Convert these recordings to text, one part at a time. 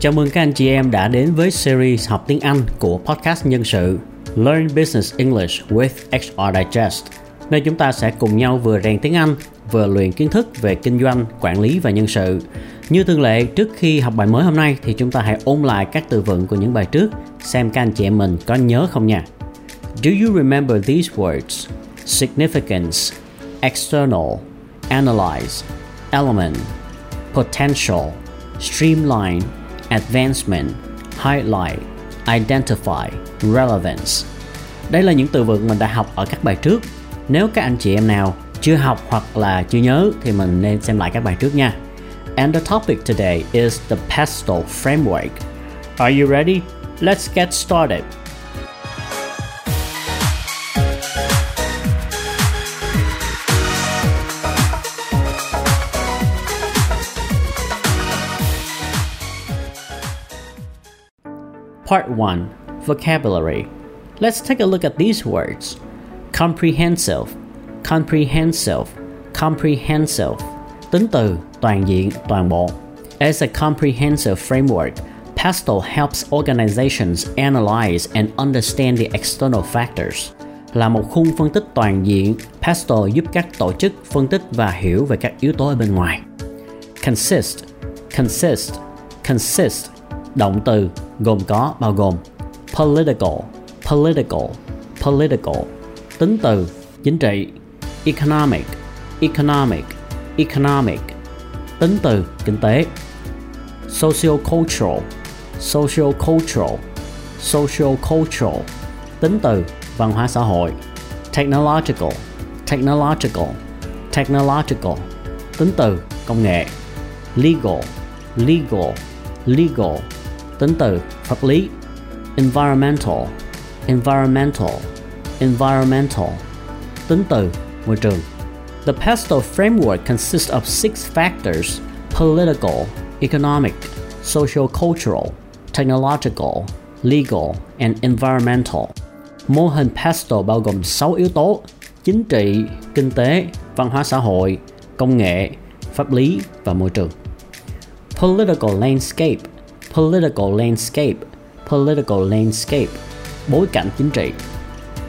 Chào mừng các anh chị em đã đến với series học tiếng Anh của podcast nhân sự Learn Business English with HR Digest nơi chúng ta sẽ cùng nhau vừa rèn tiếng Anh, vừa luyện kiến thức về kinh doanh, quản lý và nhân sự. Như thường lệ, trước khi học bài mới hôm nay thì chúng ta hãy ôn lại các từ vựng của những bài trước, xem các anh chị em mình có nhớ không nha. Do you remember these words? Significance, external, analyze, element, potential, streamline, advancement, highlight, identify, relevance. Đây là những từ vựng mình đã học ở các bài trước. Nếu các anh chị em nào chưa học hoặc là chưa nhớ thì mình nên xem lại các bài trước nha. And the topic today is the PESTLE framework. Are you ready? Let's get started. Part 1 Vocabulary. Let's take a look at these words comprehensive, comprehensive, comprehensive. Tính từ toàn diện, toàn bộ. As a comprehensive framework, PASTEL helps organizations analyze and understand the external factors. Là một khung phân tích toàn diện, PASTEL giúp các tổ chức phân tích và hiểu về các yếu tố ở bên ngoài. Consist, consist, consist, động từ gồm có bao gồm political, political, political, tính từ chính trị, economic, economic, economic, tính từ kinh tế, sociocultural, sociocultural, sociocultural, socio-cultural, tính từ văn hóa xã hội, technological, technological, technological, tính từ công nghệ, legal, legal, legal, tính từ pháp lý, environmental, environmental, environmental, tính từ môi trường. The PESTLE framework consists of six factors political, economic, social cultural, technological, legal, and environmental. Mô hình PESTLE bao gồm 6 yếu tố chính trị, kinh tế, văn hóa xã hội, công nghệ, pháp lý và môi trường. Political landscape, political landscape, political landscape, bối cảnh chính trị.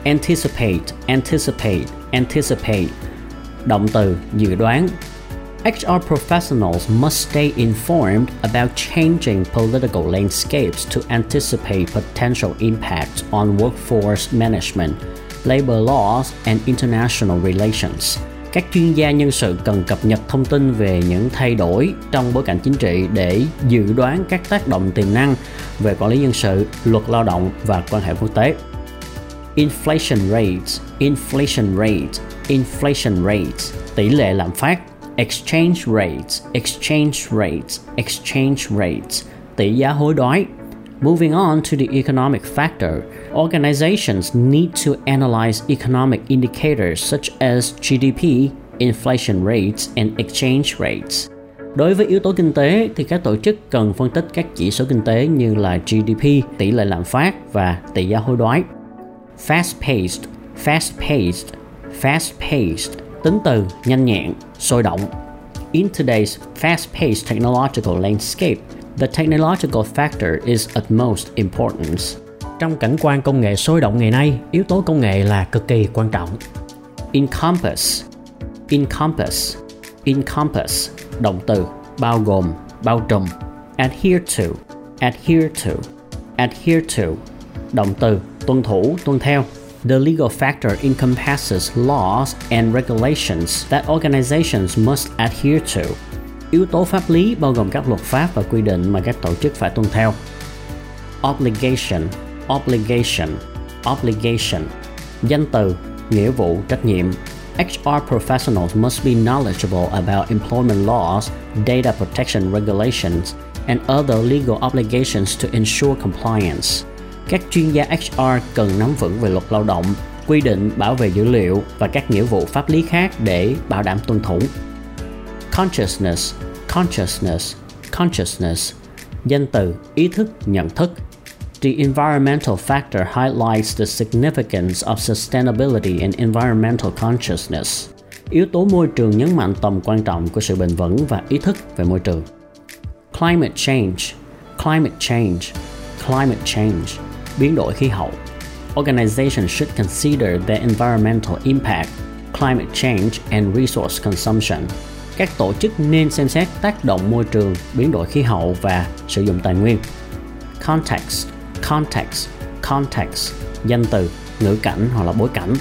Anticipate, anticipate, anticipate, động từ dự đoán. HR professionals must stay informed about changing political landscapes to anticipate potential impacts on workforce management, labor laws, and international relations. Các chuyên gia nhân sự cần cập nhật thông tin về những thay đổi trong bối cảnh chính trị để dự đoán các tác động tiềm năng về quản lý nhân sự, luật lao động và quan hệ quốc tế. Inflation rates, inflation rates, inflation rates, tỷ lệ lạm phát, exchange rates, exchange rates, exchange rates, tỷ giá hối đoái. Moving on to the economic factor, organizations need to analyze economic indicators such as GDP, inflation rates, and exchange rates. Đối với yếu tố kinh tế thì các tổ chức cần phân tích các chỉ số kinh tế như là GDP, tỷ lệ lạm phát và tỷ giá hối đoái. Fast-paced, fast-paced, fast-paced, tính từ nhanh nhẹn, sôi động. In today's fast-paced technological landscape, the technological factor is of most importance. Trong cảnh quan công nghệ sôi động ngày nay, yếu tố công nghệ là cực kỳ quan trọng. Encompass, encompass, encompass, động từ bao gồm, bao trùm. Adhere to, adhere to, adhere to, động từ tuân thủ, tuân theo. The legal factor encompasses laws and regulations that organizations must adhere to. Yếu tố pháp lý bao gồm các luật pháp và quy định mà các tổ chức phải tuân theo. Obligation, obligation, obligation. Danh từ, nghĩa vụ, trách nhiệm. HR professionals must be knowledgeable about employment laws, data protection regulations, and other legal obligations to ensure compliance. Các chuyên gia HR cần nắm vững về luật lao động, quy định bảo vệ dữ liệu và các nghĩa vụ pháp lý khác để bảo đảm tuân thủ. Consciousness, consciousness, consciousness. Danh từ, ý thức, nhận thức. The environmental factor highlights the significance of sustainability and environmental consciousness. Yếu tố môi trường nhấn mạnh tầm quan trọng của sự bền vững và ý thức về môi trường. Climate change, Climate change, climate change, biến đổi khí hậu. Organizations should consider the environmental impact, climate change and resource consumption. Các tổ chức nên xem xét tác động môi trường, biến đổi khí hậu và sử dụng tài nguyên. Context, context, context, danh từ, ngữ cảnh hoặc là bối cảnh.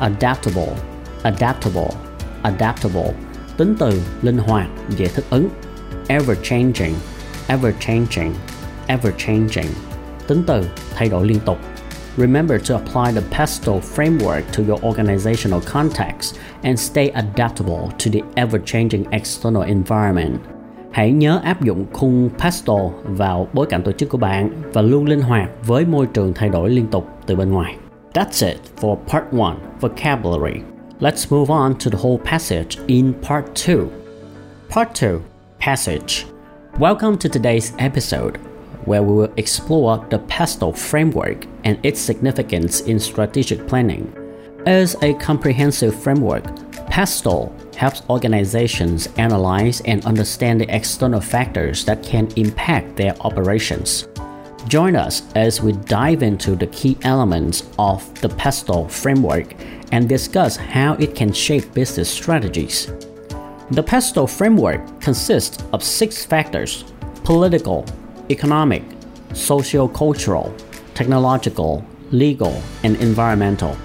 Adaptable, adaptable, adaptable, tính từ linh hoạt, dễ thích ứng. Ever changing, ever changing, ever changing, tính từ thay đổi liên tục. Remember to apply the PESTLE framework to your organizational context and stay adaptable to the ever-changing external environment. Hãy nhớ áp dụng khung PESTLE vào bối cảnh tổ chức của bạn và luôn linh hoạt với môi trường thay đổi liên tục từ bên ngoài. That's it for part 1, vocabulary. Let's move on to the whole passage in part 2. Part 2, passage. Welcome to today's episode, where we will explore the PESTLE framework and its significance in strategic planning. As a comprehensive framework, PESTLE helps organizations analyze and understand the external factors that can impact their operations. Join us as we dive into the key elements of the PESTLE framework and discuss how it can shape business strategies. The PESTLE framework consists of six factors political, economic, socio cultural, technological, legal, and environmental.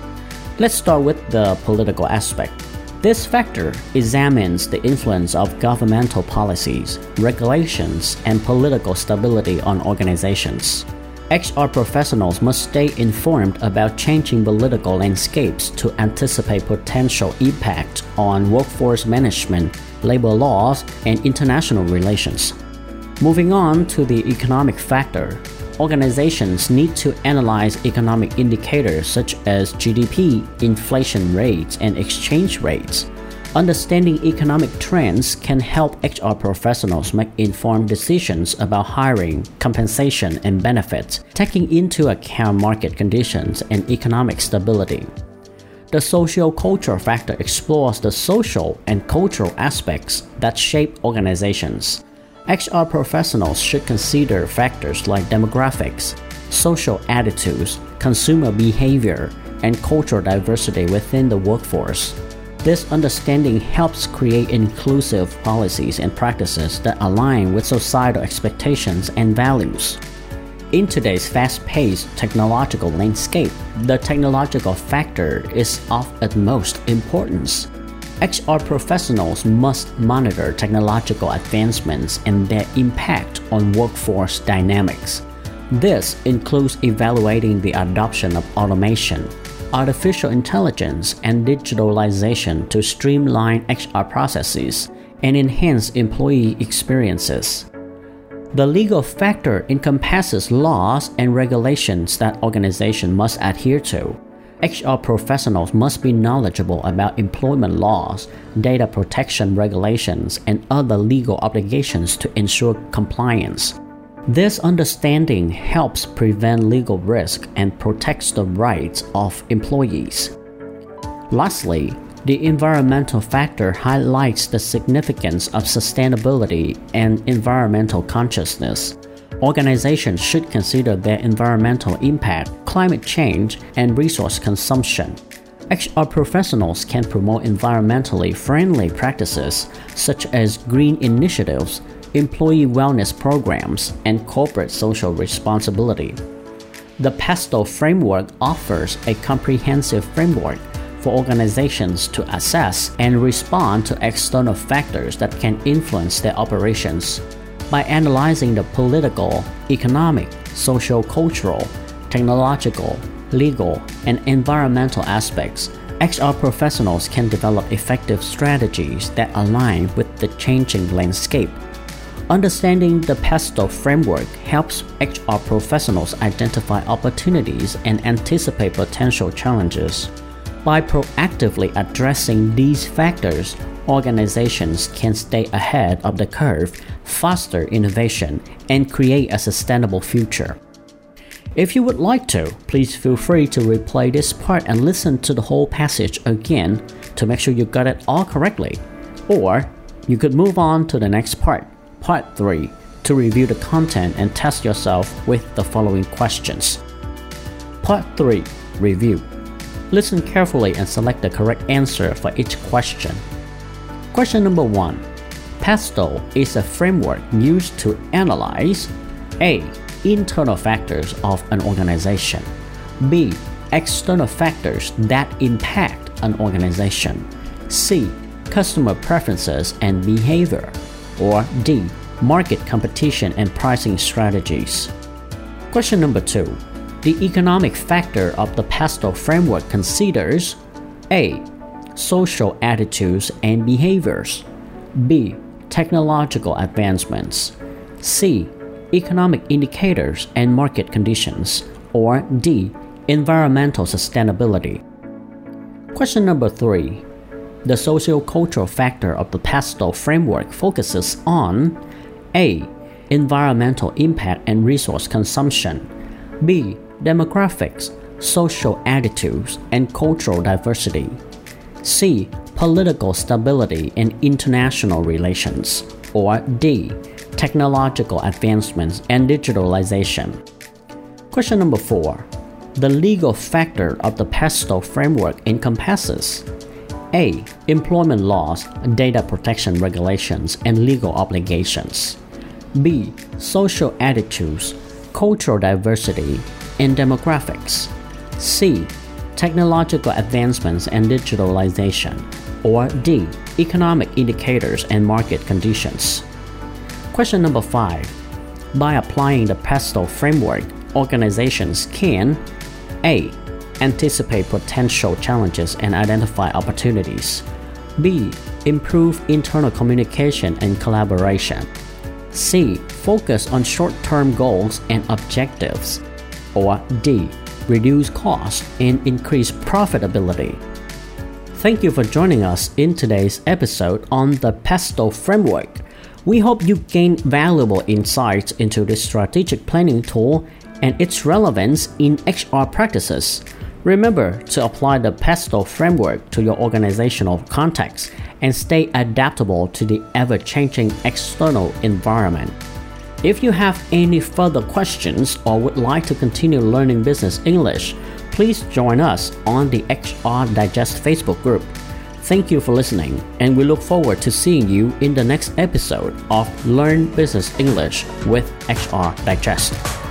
Let's start with the political aspect. This factor examines the influence of governmental policies, regulations, and political stability on organizations. HR professionals must stay informed about changing political landscapes to anticipate potential impact on workforce management, labor laws, and international relations. Moving on to the economic factor, organizations need to analyze economic indicators such as GDP, inflation rates, and exchange rates. Understanding economic trends can help HR professionals make informed decisions about hiring, compensation, and benefits, taking into account market conditions and economic stability. The social culture factor explores the social and cultural aspects that shape organizations. HR professionals should consider factors like demographics, social attitudes, consumer behavior, and cultural diversity within the workforce. This understanding helps create inclusive policies and practices that align with societal expectations and values. In today's fast paced technological landscape, the technological factor is of utmost importance. HR professionals must monitor technological advancements and their impact on workforce dynamics. This includes evaluating the adoption of automation, artificial intelligence, and digitalization to streamline HR processes and enhance employee experiences. The legal factor encompasses laws and regulations that organizations must adhere to. HR professionals must be knowledgeable about employment laws, data protection regulations, and other legal obligations to ensure compliance. This understanding helps prevent legal risk and protects the rights of employees. Lastly, the environmental factor highlights the significance of sustainability and environmental consciousness. Organizations should consider their environmental impact, climate change, and resource consumption. HR professionals can promote environmentally friendly practices such as green initiatives, employee wellness programs, and corporate social responsibility. The PESTLE framework offers a comprehensive framework for organizations to assess and respond to external factors that can influence their operations by analyzing the political, economic, social cultural, technological, legal, and environmental aspects, HR professionals can develop effective strategies that align with the changing landscape. Understanding the PESTLE framework helps HR professionals identify opportunities and anticipate potential challenges. By proactively addressing these factors, organizations can stay ahead of the curve, foster innovation, and create a sustainable future. If you would like to, please feel free to replay this part and listen to the whole passage again to make sure you got it all correctly. Or you could move on to the next part, part 3 to review the content and test yourself with the following questions. Part 3 Review Listen carefully and select the correct answer for each question. Question number 1 PESTLE is a framework used to analyze A. Internal factors of an organization, B. External factors that impact an organization, C. Customer preferences and behavior, or D. Market competition and pricing strategies. Question number 2 The economic factor of the PESTLE framework considers A. Social attitudes and behaviors, B technological advancements. C. Economic indicators and market conditions. Or D. Environmental sustainability. Question number 3. The socio-cultural factor of the PESTLE framework focuses on A. Environmental impact and resource consumption. B. Demographics, social attitudes, and cultural diversity. C political stability and international relations, or D, technological advancements and digitalization. Question number four. The legal factor of the PESTLE framework encompasses A. Employment laws, data protection regulations, and legal obligations. B. Social attitudes, cultural diversity, and demographics. C. Technological advancements and digitalization or D. Economic indicators and market conditions. Question number 5. By applying the PESTLE framework, organizations can A. Anticipate potential challenges and identify opportunities. B. Improve internal communication and collaboration. C. Focus on short term goals and objectives. Or D. Reduce costs and increase profitability. Thank you for joining us in today's episode on the PESTLE framework. We hope you gained valuable insights into this strategic planning tool and its relevance in HR practices. Remember to apply the PESTLE framework to your organizational context and stay adaptable to the ever changing external environment. If you have any further questions or would like to continue learning business English, please join us on the HR Digest Facebook group. Thank you for listening, and we look forward to seeing you in the next episode of Learn Business English with HR Digest.